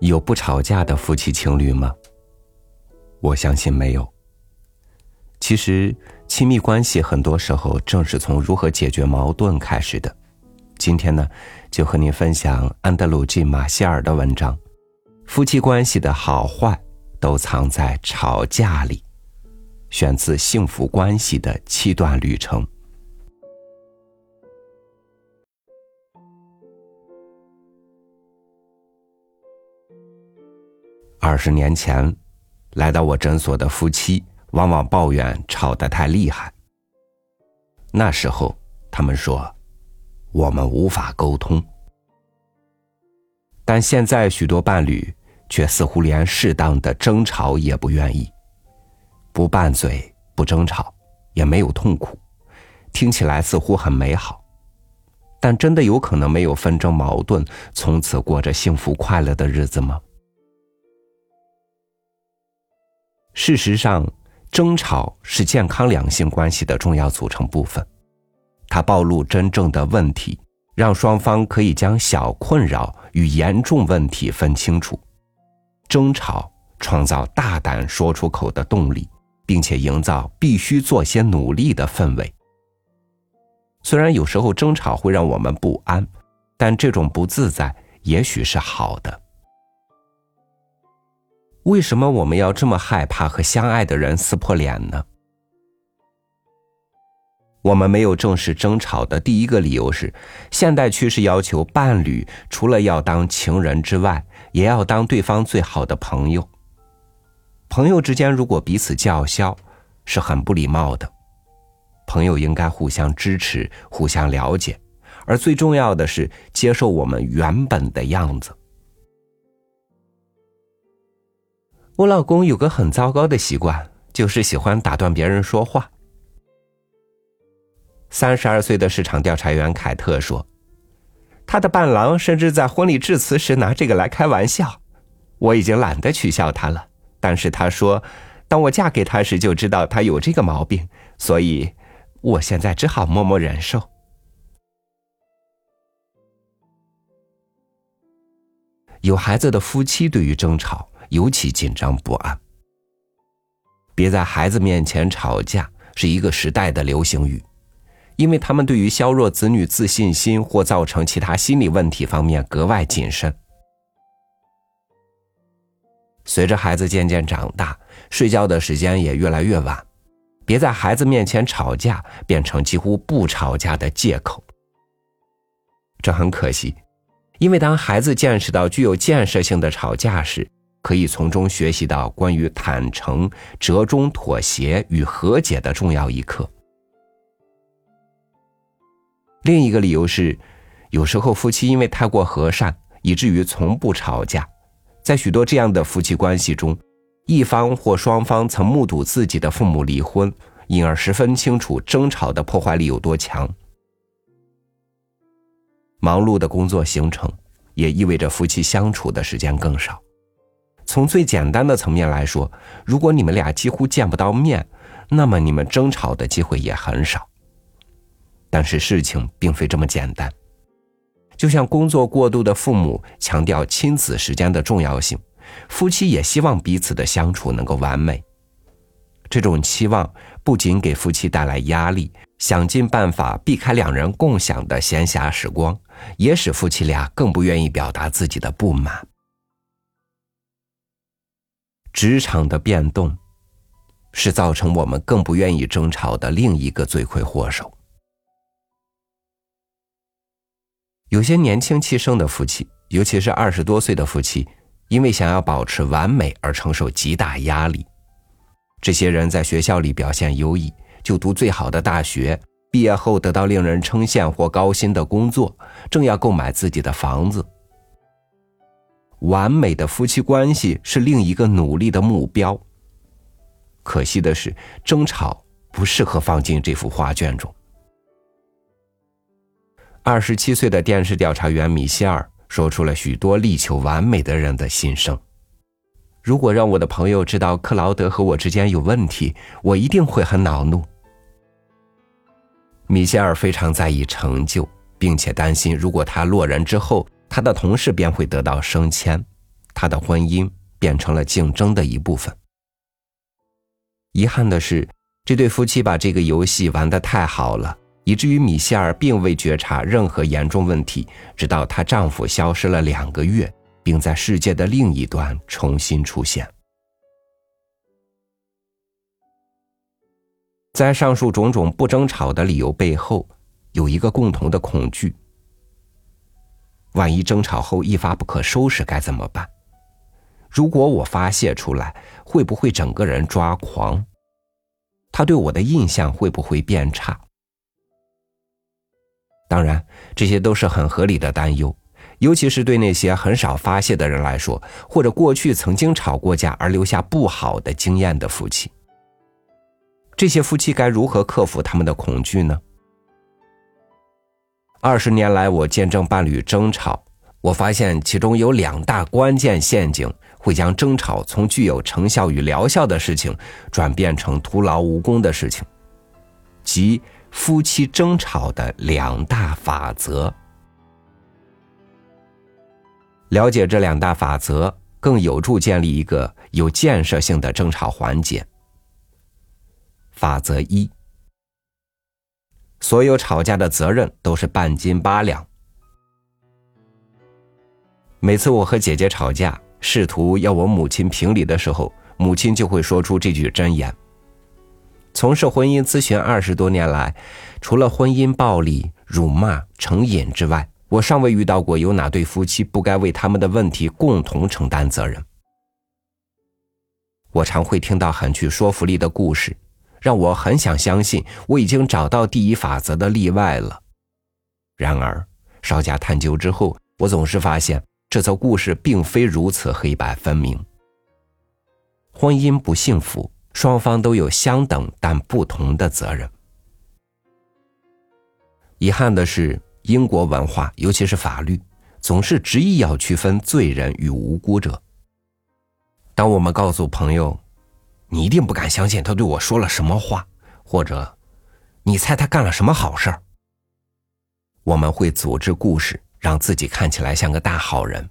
有不吵架的夫妻情侣吗？我相信没有。其实，亲密关系很多时候正是从如何解决矛盾开始的。今天呢，就和您分享安德鲁 ·G· 马歇尔的文章：夫妻关系的好坏都藏在吵架里。选自《幸福关系的七段旅程》。二十年前，来到我诊所的夫妻往往抱怨吵得太厉害。那时候，他们说我们无法沟通。但现在，许多伴侣却似乎连适当的争吵也不愿意，不拌嘴，不争吵，也没有痛苦，听起来似乎很美好。但真的有可能没有纷争矛盾，从此过着幸福快乐的日子吗？事实上，争吵是健康两性关系的重要组成部分。它暴露真正的问题，让双方可以将小困扰与严重问题分清楚。争吵创造大胆说出口的动力，并且营造必须做些努力的氛围。虽然有时候争吵会让我们不安，但这种不自在也许是好的。为什么我们要这么害怕和相爱的人撕破脸呢？我们没有正式争吵的第一个理由是，现代趋势要求伴侣除了要当情人之外，也要当对方最好的朋友。朋友之间如果彼此叫嚣，是很不礼貌的。朋友应该互相支持、互相了解，而最重要的是接受我们原本的样子。我老公有个很糟糕的习惯，就是喜欢打断别人说话。三十二岁的市场调查员凯特说：“他的伴郎甚至在婚礼致辞时拿这个来开玩笑。我已经懒得取笑他了，但是他说，当我嫁给他时就知道他有这个毛病，所以我现在只好默默忍受。”有孩子的夫妻对于争吵。尤其紧张不安。别在孩子面前吵架是一个时代的流行语，因为他们对于削弱子女自信心或造成其他心理问题方面格外谨慎。随着孩子渐渐长大，睡觉的时间也越来越晚，别在孩子面前吵架变成几乎不吵架的借口。这很可惜，因为当孩子见识到具有建设性的吵架时，可以从中学习到关于坦诚、折中、妥协与和解的重要一课。另一个理由是，有时候夫妻因为太过和善，以至于从不吵架。在许多这样的夫妻关系中，一方或双方曾目睹自己的父母离婚，因而十分清楚争吵的破坏力有多强。忙碌的工作行程也意味着夫妻相处的时间更少。从最简单的层面来说，如果你们俩几乎见不到面，那么你们争吵的机会也很少。但是事情并非这么简单，就像工作过度的父母强调亲子时间的重要性，夫妻也希望彼此的相处能够完美。这种期望不仅给夫妻带来压力，想尽办法避开两人共享的闲暇时光，也使夫妻俩更不愿意表达自己的不满。职场的变动，是造成我们更不愿意争吵的另一个罪魁祸首。有些年轻气盛的夫妻，尤其是二十多岁的夫妻，因为想要保持完美而承受极大压力。这些人在学校里表现优异，就读最好的大学，毕业后得到令人称羡或高薪的工作，正要购买自己的房子。完美的夫妻关系是另一个努力的目标。可惜的是，争吵不适合放进这幅画卷中。二十七岁的电视调查员米歇尔说出了许多力求完美的人的心声。如果让我的朋友知道克劳德和我之间有问题，我一定会很恼怒。米歇尔非常在意成就，并且担心如果他落人之后。他的同事便会得到升迁，他的婚姻变成了竞争的一部分。遗憾的是，这对夫妻把这个游戏玩得太好了，以至于米歇尔并未觉察任何严重问题，直到她丈夫消失了两个月，并在世界的另一端重新出现。在上述种种不争吵的理由背后，有一个共同的恐惧：万一争吵后一发不可收拾，该怎么办？如果我发泄出来，会不会整个人抓狂？他对我的印象会不会变差？当然，这些都是很合理的担忧，尤其是对那些很少发泄的人来说，或者过去曾经吵过架而留下不好的经验的夫妻。这些夫妻该如何克服他们的恐惧呢？二十年来，我见证伴侣争吵，我发现其中有两大关键陷阱，会将争吵从具有成效与疗效的事情，转变成徒劳无功的事情，即夫妻争吵的两大法则。了解这两大法则，更有助建立一个有建设性的争吵环节。法则一：所有吵架的责任都是半斤八两。每次我和姐姐吵架，试图要我母亲评理的时候，母亲就会说出这句箴言。从事婚姻咨询二十多年来，除了婚姻暴力、辱骂、成瘾之外，我尚未遇到过有哪对夫妻不该为他们的问题共同承担责任。我常会听到很具说服力的故事。让我很想相信我已经找到第一法则的例外了。然而，稍加探究之后，我总是发现这则故事并非如此黑白分明。婚姻不幸福，双方都有相等但不同的责任。遗憾的是，英国文化，尤其是法律，总是执意要区分罪人与无辜者。当我们告诉朋友，你一定不敢相信他对我说了什么话，或者，你猜他干了什么好事儿？我们会组织故事，让自己看起来像个大好人。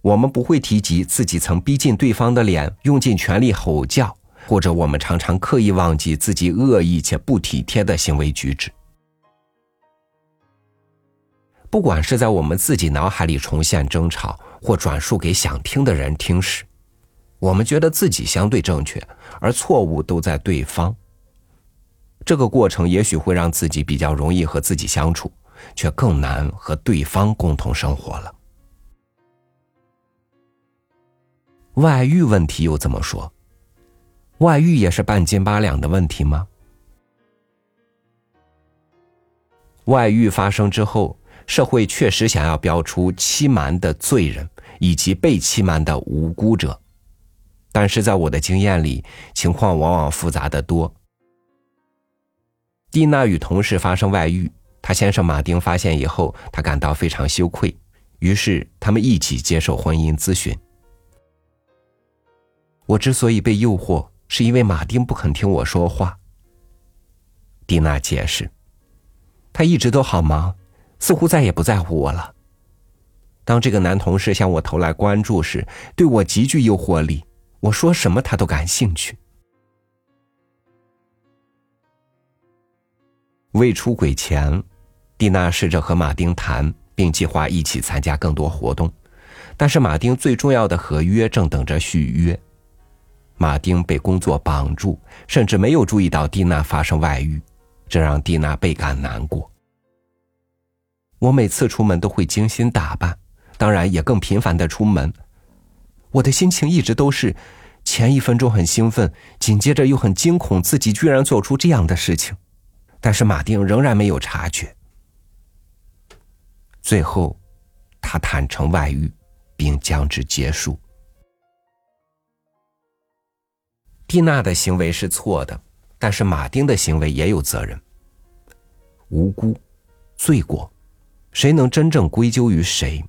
我们不会提及自己曾逼近对方的脸，用尽全力吼叫，或者我们常常刻意忘记自己恶意且不体贴的行为举止。不管是在我们自己脑海里重现争吵，或转述给想听的人听时。我们觉得自己相对正确，而错误都在对方。这个过程也许会让自己比较容易和自己相处，却更难和对方共同生活了。外遇问题又怎么说？外遇也是半斤八两的问题吗？外遇发生之后，社会确实想要标出欺瞒的罪人以及被欺瞒的无辜者。但是在我的经验里，情况往往复杂的多。蒂娜与同事发生外遇，她先生马丁发现以后，他感到非常羞愧，于是他们一起接受婚姻咨询。我之所以被诱惑，是因为马丁不肯听我说话。蒂娜解释，他一直都好忙，似乎再也不在乎我了。当这个男同事向我投来关注时，对我极具诱惑力。我说什么他都感兴趣。未出轨前，蒂娜试着和马丁谈，并计划一起参加更多活动，但是马丁最重要的合约正等着续约。马丁被工作绑住，甚至没有注意到蒂娜发生外遇，这让蒂娜倍感难过。我每次出门都会精心打扮，当然也更频繁的出门。我的心情一直都是，前一分钟很兴奋，紧接着又很惊恐，自己居然做出这样的事情。但是马丁仍然没有察觉。最后，他坦诚外遇，并将之结束。蒂娜的行为是错的，但是马丁的行为也有责任。无辜，罪过，谁能真正归咎于谁？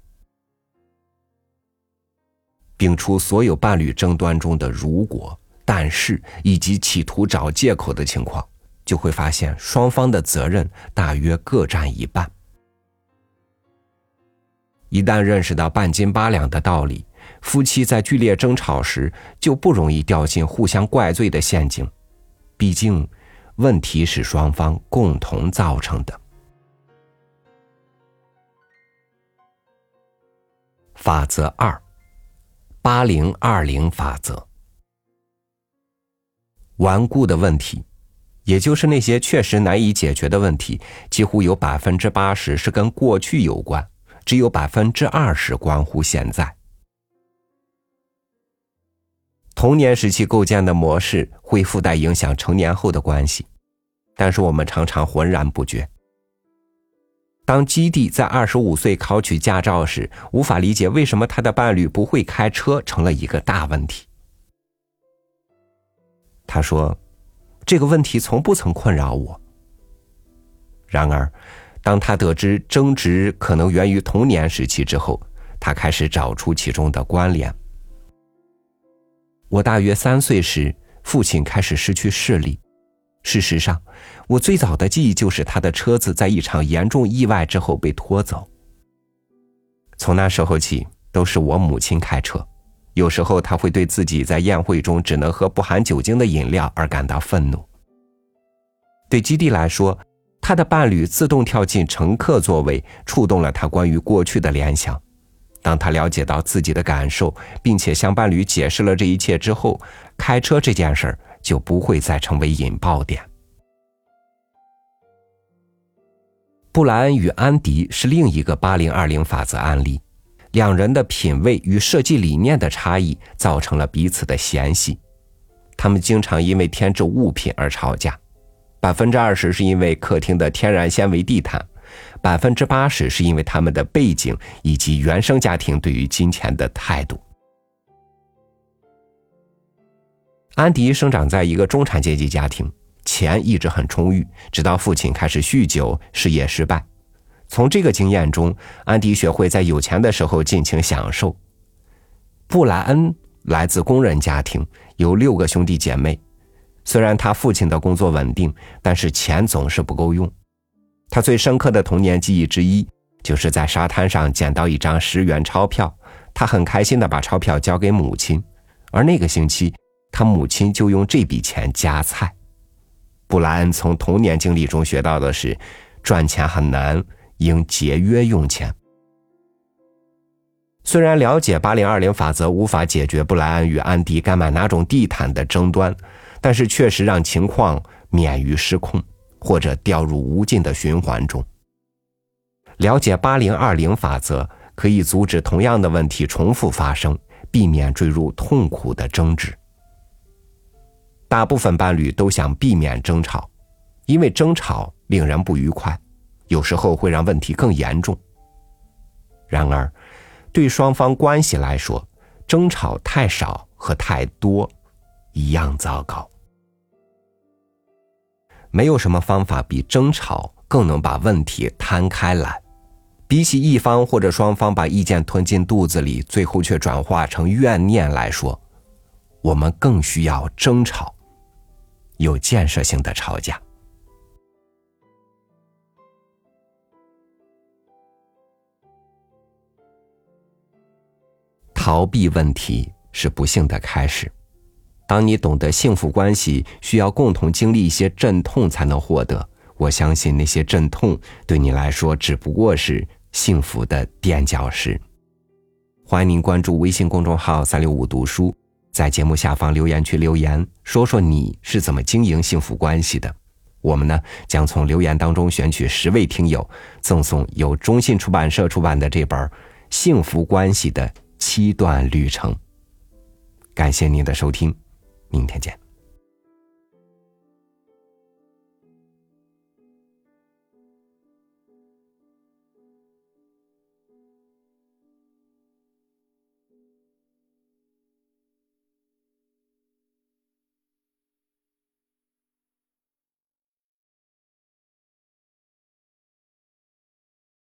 摒除所有伴侣争端中的“如果”“但是”以及企图找借口的情况，就会发现双方的责任大约各占一半。一旦认识到半斤八两的道理，夫妻在剧烈争吵时就不容易掉进互相怪罪的陷阱。毕竟，问题是双方共同造成的。法则二：八零二零法则。顽固的问题，也就是那些确实难以解决的问题，几乎有百分之八十是跟过去有关，只有百分之二十关乎现在。童年时期构建的模式会附带影响成年后的关系，但是我们常常浑然不觉。当基地在二十五岁考取驾照时，无法理解为什么他的伴侣不会开车，成了一个大问题。他说：“这个问题从不曾困扰我。”然而，当他得知争执可能源于童年时期之后，他开始找出其中的关联。我大约三岁时，父亲开始失去视力。事实上，我最早的记忆就是他的车子在一场严重意外之后被拖走。从那时候起，都是我母亲开车。有时候，他会对自己在宴会中只能喝不含酒精的饮料而感到愤怒。对基地来说，他的伴侣自动跳进乘客座位，触动了他关于过去的联想。当他了解到自己的感受，并且向伴侣解释了这一切之后，开车这件事儿就不会再成为引爆点。布莱恩与安迪是另一个八零二零法则案例，两人的品味与设计理念的差异造成了彼此的嫌隙，他们经常因为添置物品而吵架，百分之二十是因为客厅的天然纤维地毯。百分之八十是因为他们的背景以及原生家庭对于金钱的态度。安迪生长在一个中产阶级家庭，钱一直很充裕，直到父亲开始酗酒，事业失败。从这个经验中，安迪学会在有钱的时候尽情享受。布莱恩来自工人家庭，有六个兄弟姐妹。虽然他父亲的工作稳定，但是钱总是不够用。他最深刻的童年记忆之一，就是在沙滩上捡到一张十元钞票，他很开心的把钞票交给母亲，而那个星期，他母亲就用这笔钱夹菜。布莱恩从童年经历中学到的是，赚钱很难，应节约用钱。虽然了解八零二零法则无法解决布莱恩与安迪该买哪种地毯的争端，但是确实让情况免于失控。或者掉入无尽的循环中。了解八零二零法则，可以阻止同样的问题重复发生，避免坠入痛苦的争执。大部分伴侣都想避免争吵，因为争吵令人不愉快，有时候会让问题更严重。然而，对双方关系来说，争吵太少和太多一样糟糕。没有什么方法比争吵更能把问题摊开来。比起一方或者双方把意见吞进肚子里，最后却转化成怨念来说，我们更需要争吵，有建设性的吵架。逃避问题是不幸的开始。当你懂得幸福关系需要共同经历一些阵痛才能获得，我相信那些阵痛对你来说只不过是幸福的垫脚石。欢迎您关注微信公众号“三六五读书”，在节目下方留言区留言，说说你是怎么经营幸福关系的。我们呢将从留言当中选取十位听友，赠送由中信出版社出版的这本《幸福关系的七段旅程》。感谢您的收听。明天见。